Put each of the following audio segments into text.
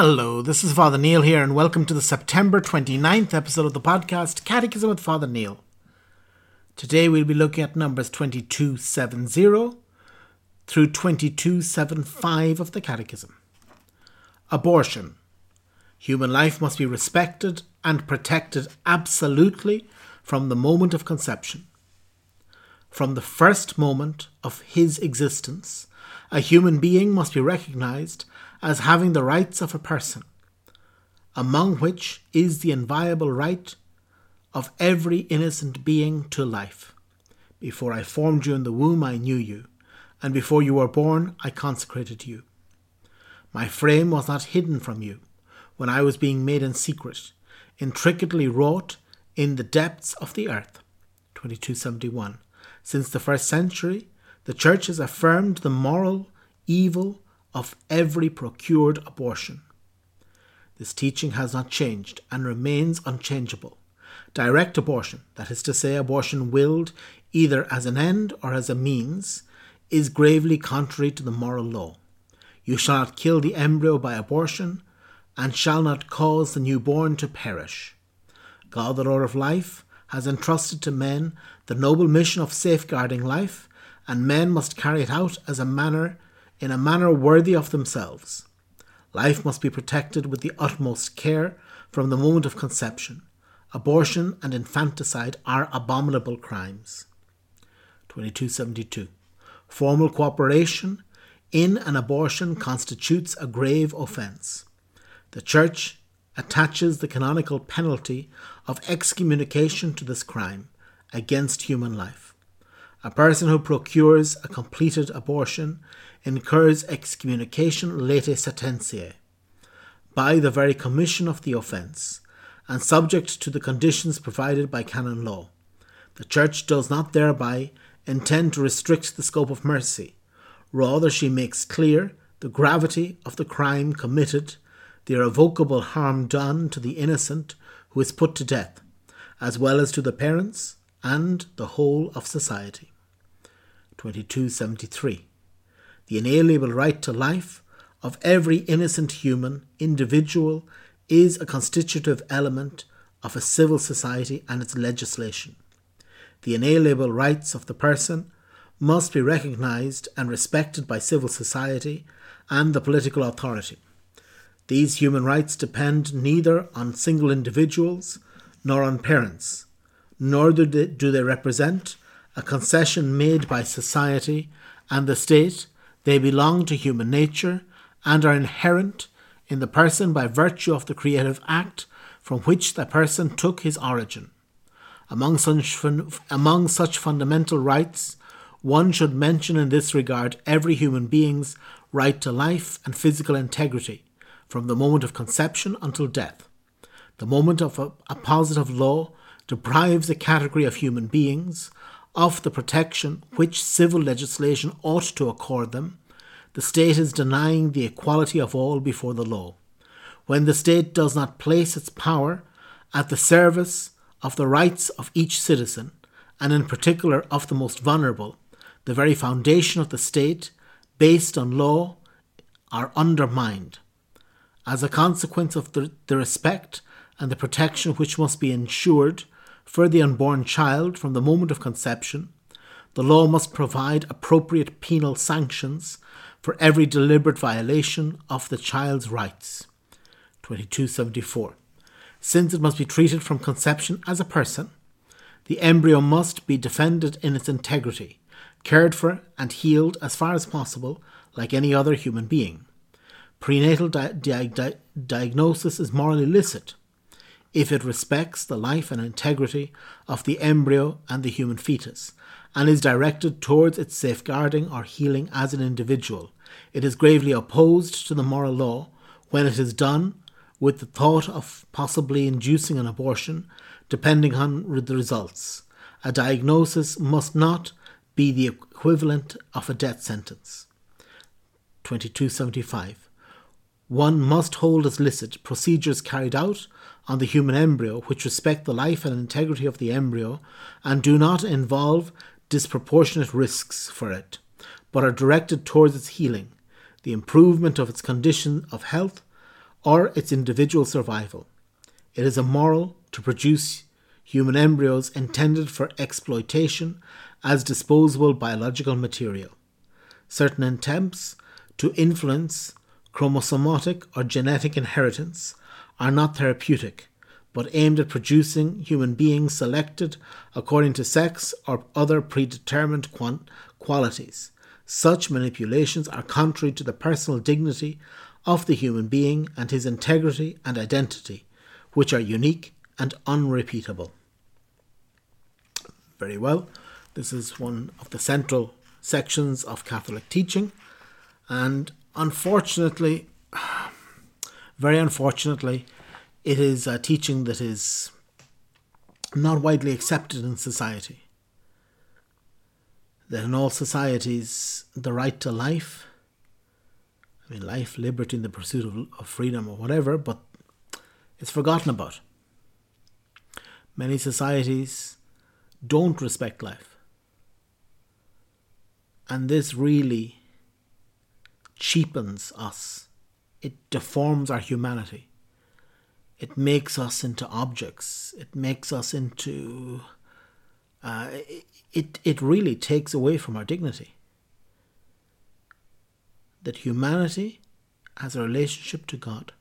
Hello, this is Father Neil here, and welcome to the September 29th episode of the podcast Catechism with Father Neil. Today we'll be looking at numbers 2270 through 2275 of the Catechism. Abortion. Human life must be respected and protected absolutely from the moment of conception. From the first moment of his existence, a human being must be recognized as having the rights of a person, among which is the inviolable right of every innocent being to life. Before I formed you in the womb, I knew you, and before you were born, I consecrated you. My frame was not hidden from you when I was being made in secret, intricately wrought in the depths of the earth. 2271. Since the first century, the Church has affirmed the moral evil of every procured abortion. This teaching has not changed and remains unchangeable. Direct abortion, that is to say, abortion willed either as an end or as a means, is gravely contrary to the moral law. You shall not kill the embryo by abortion, and shall not cause the newborn to perish. God, the Lord of life, has entrusted to men the noble mission of safeguarding life, and men must carry it out as a manner in a manner worthy of themselves. Life must be protected with the utmost care from the moment of conception. Abortion and infanticide are abominable crimes. 2272. Formal cooperation in an abortion constitutes a grave offence. The Church attaches the canonical penalty of excommunication to this crime against human life. A person who procures a completed abortion incurs excommunication latae sententiae by the very commission of the offence, and subject to the conditions provided by canon law. The Church does not thereby intend to restrict the scope of mercy. Rather, she makes clear the gravity of the crime committed, the irrevocable harm done to the innocent who is put to death, as well as to the parents and the whole of society. 2273. The inalienable right to life of every innocent human individual is a constitutive element of a civil society and its legislation. The inalienable rights of the person must be recognized and respected by civil society and the political authority. These human rights depend neither on single individuals nor on parents, nor do they, do they represent a concession made by society and the state. They belong to human nature and are inherent in the person by virtue of the creative act from which the person took his origin. Among such, among such fundamental rights, one should mention in this regard every human being's right to life and physical integrity from the moment of conception until death. The moment of a, a positive law deprives a category of human beings of the protection which civil legislation ought to accord them. The state is denying the equality of all before the law. When the state does not place its power at the service of the rights of each citizen, and in particular of the most vulnerable, the very foundation of the state, based on law, are undermined. As a consequence of the, the respect and the protection which must be ensured for the unborn child from the moment of conception, the law must provide appropriate penal sanctions for every deliberate violation of the child's rights. 2274. Since it must be treated from conception as a person, the embryo must be defended in its integrity, cared for and healed as far as possible like any other human being. Prenatal di- di- di- diagnosis is morally licit if it respects the life and integrity of the embryo and the human fetus, and is directed towards its safeguarding or healing as an individual. It is gravely opposed to the moral law when it is done with the thought of possibly inducing an abortion, depending on the results. A diagnosis must not be the equivalent of a death sentence. 2275. One must hold as licit procedures carried out on the human embryo which respect the life and integrity of the embryo and do not involve disproportionate risks for it, but are directed towards its healing, the improvement of its condition of health, or its individual survival. It is immoral to produce human embryos intended for exploitation as disposable biological material. Certain attempts to influence chromosomatic or genetic inheritance are not therapeutic, but aimed at producing human beings selected according to sex or other predetermined qualities. Such manipulations are contrary to the personal dignity of the human being and his integrity and identity, which are unique and unrepeatable. Very well, this is one of the central sections of Catholic teaching, and unfortunately, very unfortunately, it is a teaching that is not widely accepted in society. That in all societies, the right to life, I mean, life, liberty, and the pursuit of, of freedom or whatever, but it's forgotten about. Many societies don't respect life. And this really cheapens us, it deforms our humanity it makes us into objects. It makes us into. Uh, it, it really takes away from our dignity. That humanity has a relationship to God,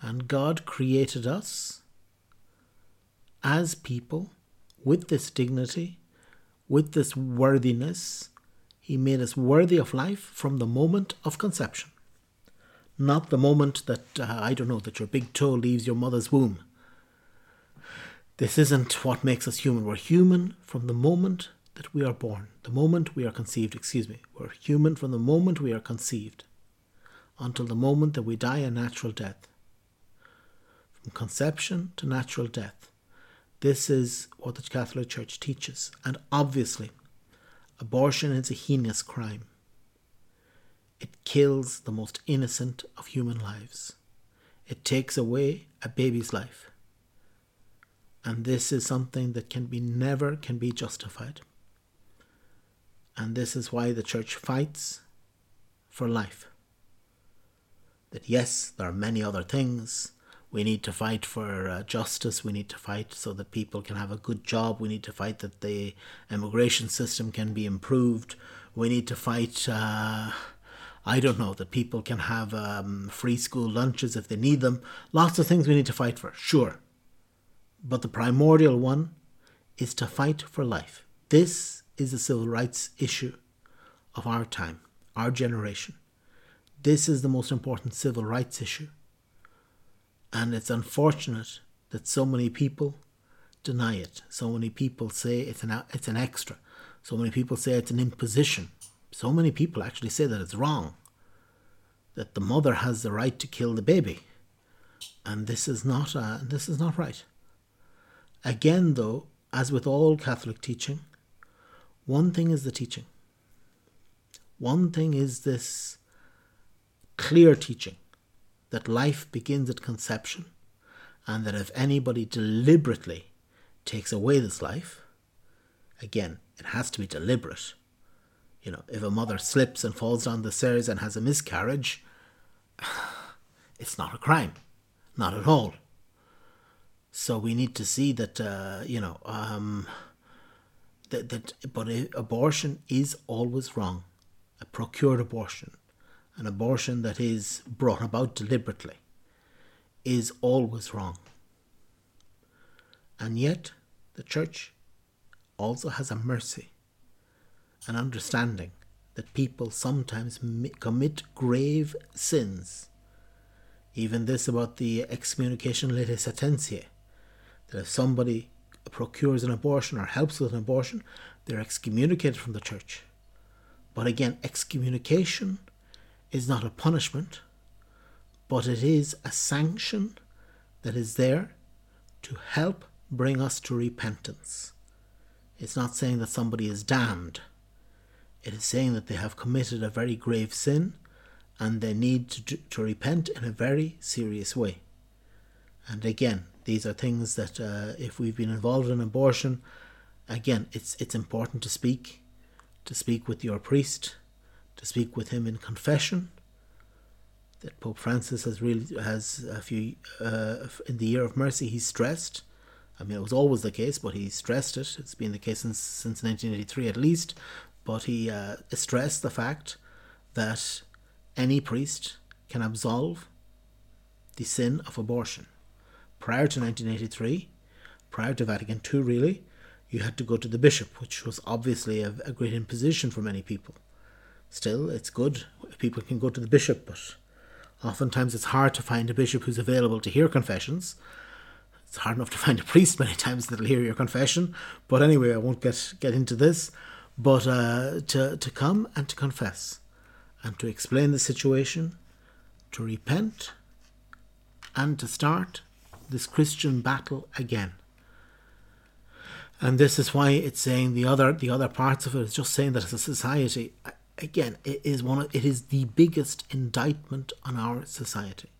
and God created us as people with this dignity, with this worthiness. He made us worthy of life from the moment of conception not the moment that, uh, I don't know, that your big toe leaves your mother's womb. This isn't what makes us human. We're human from the moment that we are born, the moment we are conceived, excuse me. We're human from the moment we are conceived until the moment that we die a natural death. From conception to natural death. This is what the Catholic Church teaches. And obviously, abortion is a heinous crime. It kills the most innocent of human lives. It takes away a baby's life. And this is something that can be never can be justified. And this is why the church fights for life. That yes, there are many other things. We need to fight for uh, justice. We need to fight so that people can have a good job. We need to fight that the immigration system can be improved. We need to fight uh, I don't know, that people can have um, free school lunches if they need them. Lots of things we need to fight for, sure. But the primordial one is to fight for life. This is a civil rights issue of our time, our generation. This is the most important civil rights issue. And it's unfortunate that so many people deny it. So many people say it's an, it's an extra. So many people say it's an imposition so many people actually say that it's wrong, that the mother has the right to kill the baby, and this is not uh, this is not right. Again, though, as with all Catholic teaching, one thing is the teaching. One thing is this clear teaching that life begins at conception, and that if anybody deliberately takes away this life, again, it has to be deliberate you know, if a mother slips and falls down the stairs and has a miscarriage, it's not a crime, not at all. So we need to see that, uh, you know, um, that, that, but abortion is always wrong. A procured abortion, an abortion that is brought about deliberately, is always wrong. And yet, the church also has a mercy an understanding that people sometimes commit grave sins. Even this about the excommunication latae sententiae, that if somebody procures an abortion or helps with an abortion, they're excommunicated from the church. But again, excommunication is not a punishment, but it is a sanction that is there to help bring us to repentance. It's not saying that somebody is damned it is saying that they have committed a very grave sin and they need to, to repent in a very serious way. And again, these are things that uh, if we've been involved in abortion, again, it's it's important to speak, to speak with your priest, to speak with him in confession, that Pope Francis has really has a few uh, in the year of mercy. He stressed. I mean, it was always the case, but he stressed it. It's been the case since since 1983 at least. But he uh, stressed the fact that any priest can absolve the sin of abortion. Prior to 1983, prior to Vatican II, really, you had to go to the bishop, which was obviously a, a great imposition for many people. Still, it's good if people can go to the bishop, but oftentimes it's hard to find a bishop who's available to hear confessions. It's hard enough to find a priest many times that'll hear your confession. But anyway, I won't get, get into this. But uh, to, to come and to confess and to explain the situation, to repent, and to start this Christian battle again. And this is why it's saying the other the other parts of it is just saying that as a society, again, it is one of, it is the biggest indictment on our society.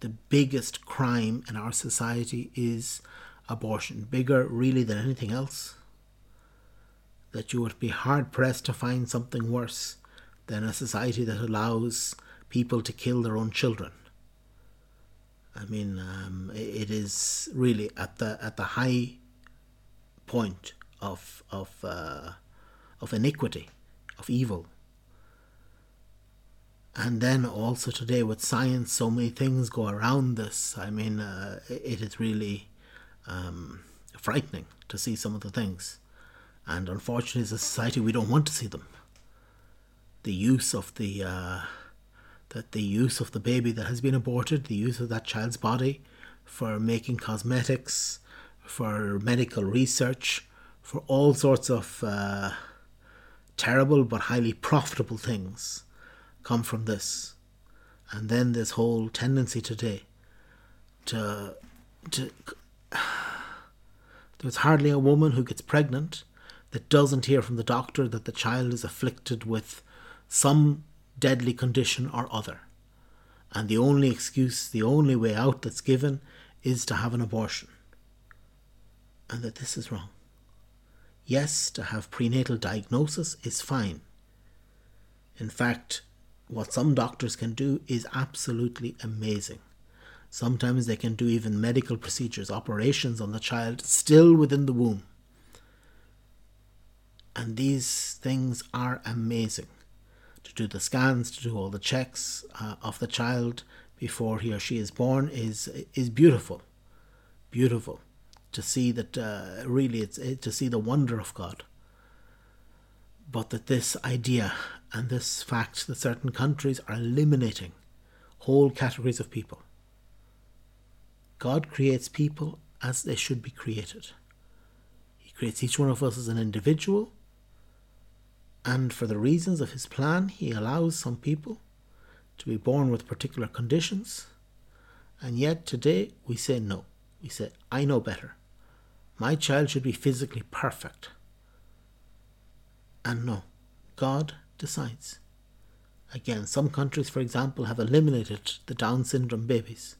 The biggest crime in our society is abortion, bigger really than anything else. That you would be hard pressed to find something worse than a society that allows people to kill their own children. I mean, um, it is really at the at the high point of of uh, of iniquity of evil. And then also today with science, so many things go around this. I mean, uh, it is really um, frightening to see some of the things. And unfortunately, as a society, we don't want to see them. The use of the uh, that the use of the baby that has been aborted, the use of that child's body for making cosmetics, for medical research, for all sorts of uh, terrible but highly profitable things come from this. And then this whole tendency today to to there's hardly a woman who gets pregnant that doesn't hear from the doctor that the child is afflicted with some deadly condition or other. And the only excuse, the only way out that's given is to have an abortion. And that this is wrong. Yes, to have prenatal diagnosis is fine. In fact, what some doctors can do is absolutely amazing. Sometimes they can do even medical procedures, operations on the child still within the womb. And these things are amazing. To do the scans, to do all the checks uh, of the child before he or she is born is is beautiful. Beautiful to see that uh, really it's it, to see the wonder of God. But that this idea and this fact that certain countries are eliminating whole categories of people. God creates people as they should be created. He creates each one of us as an individual, and for the reasons of His plan, He allows some people to be born with particular conditions, and yet today we say no. We say, I know better. My child should be physically perfect. And no, God decides. Again, some countries, for example, have eliminated the Down syndrome babies.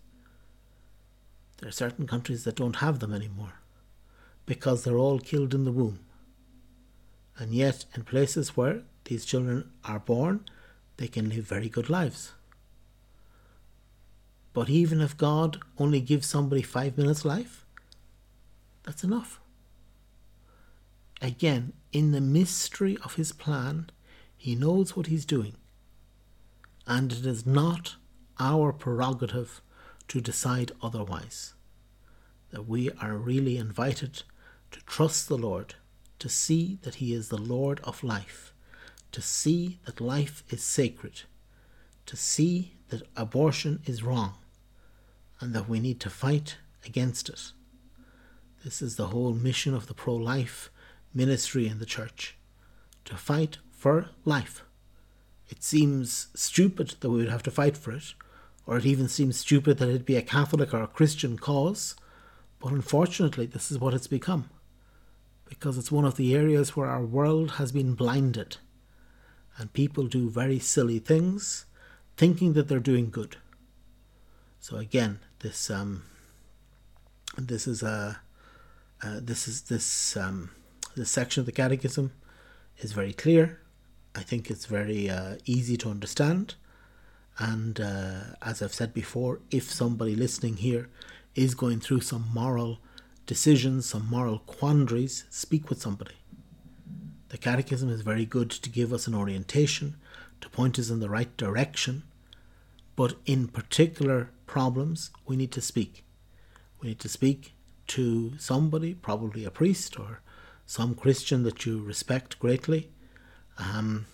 There are certain countries that don't have them anymore because they're all killed in the womb. And yet, in places where these children are born, they can live very good lives. But even if God only gives somebody five minutes life, that's enough. Again, in the mystery of his plan, he knows what he's doing. And it is not our prerogative to decide otherwise. That we are really invited to trust the Lord, to see that He is the Lord of life, to see that life is sacred, to see that abortion is wrong, and that we need to fight against it. This is the whole mission of the pro life ministry in the church to fight for life. It seems stupid that we would have to fight for it, or it even seems stupid that it'd be a Catholic or a Christian cause, but unfortunately, this is what it's become. Because it's one of the areas where our world has been blinded, and people do very silly things, thinking that they're doing good. So again, this um, this is a uh, this is this um, this section of the Catechism is very clear. I think it's very uh, easy to understand, And uh, as I've said before, if somebody listening here is going through some moral decisions, some moral quandaries, speak with somebody. The Catechism is very good to give us an orientation, to point us in the right direction, but in particular problems, we need to speak. We need to speak to somebody, probably a priest or some Christian that you respect greatly. Um,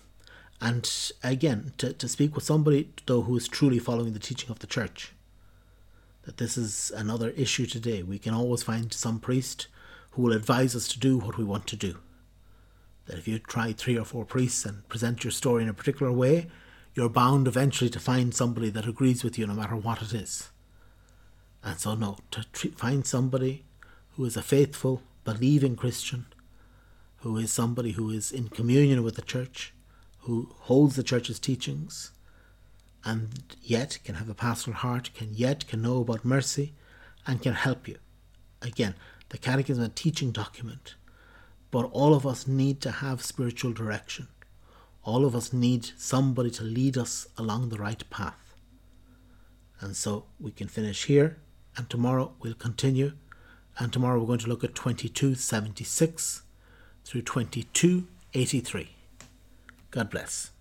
and again, to, to speak with somebody, though, who is truly following the teaching of the church. That this is another issue today. We can always find some priest who will advise us to do what we want to do. That if you try three or four priests and present your story in a particular way, you're bound eventually to find somebody that agrees with you no matter what it is. And so, no, to find somebody who is a faithful, believing Christian, who is somebody who is in communion with the church, who holds the church's teachings, and yet can have a pastoral heart, can yet can know about mercy, and can help you. Again, the Catechism is a teaching document, but all of us need to have spiritual direction. All of us need somebody to lead us along the right path. And so we can finish here, and tomorrow we'll continue. And tomorrow we're going to look at 2276 through 2283. God bless.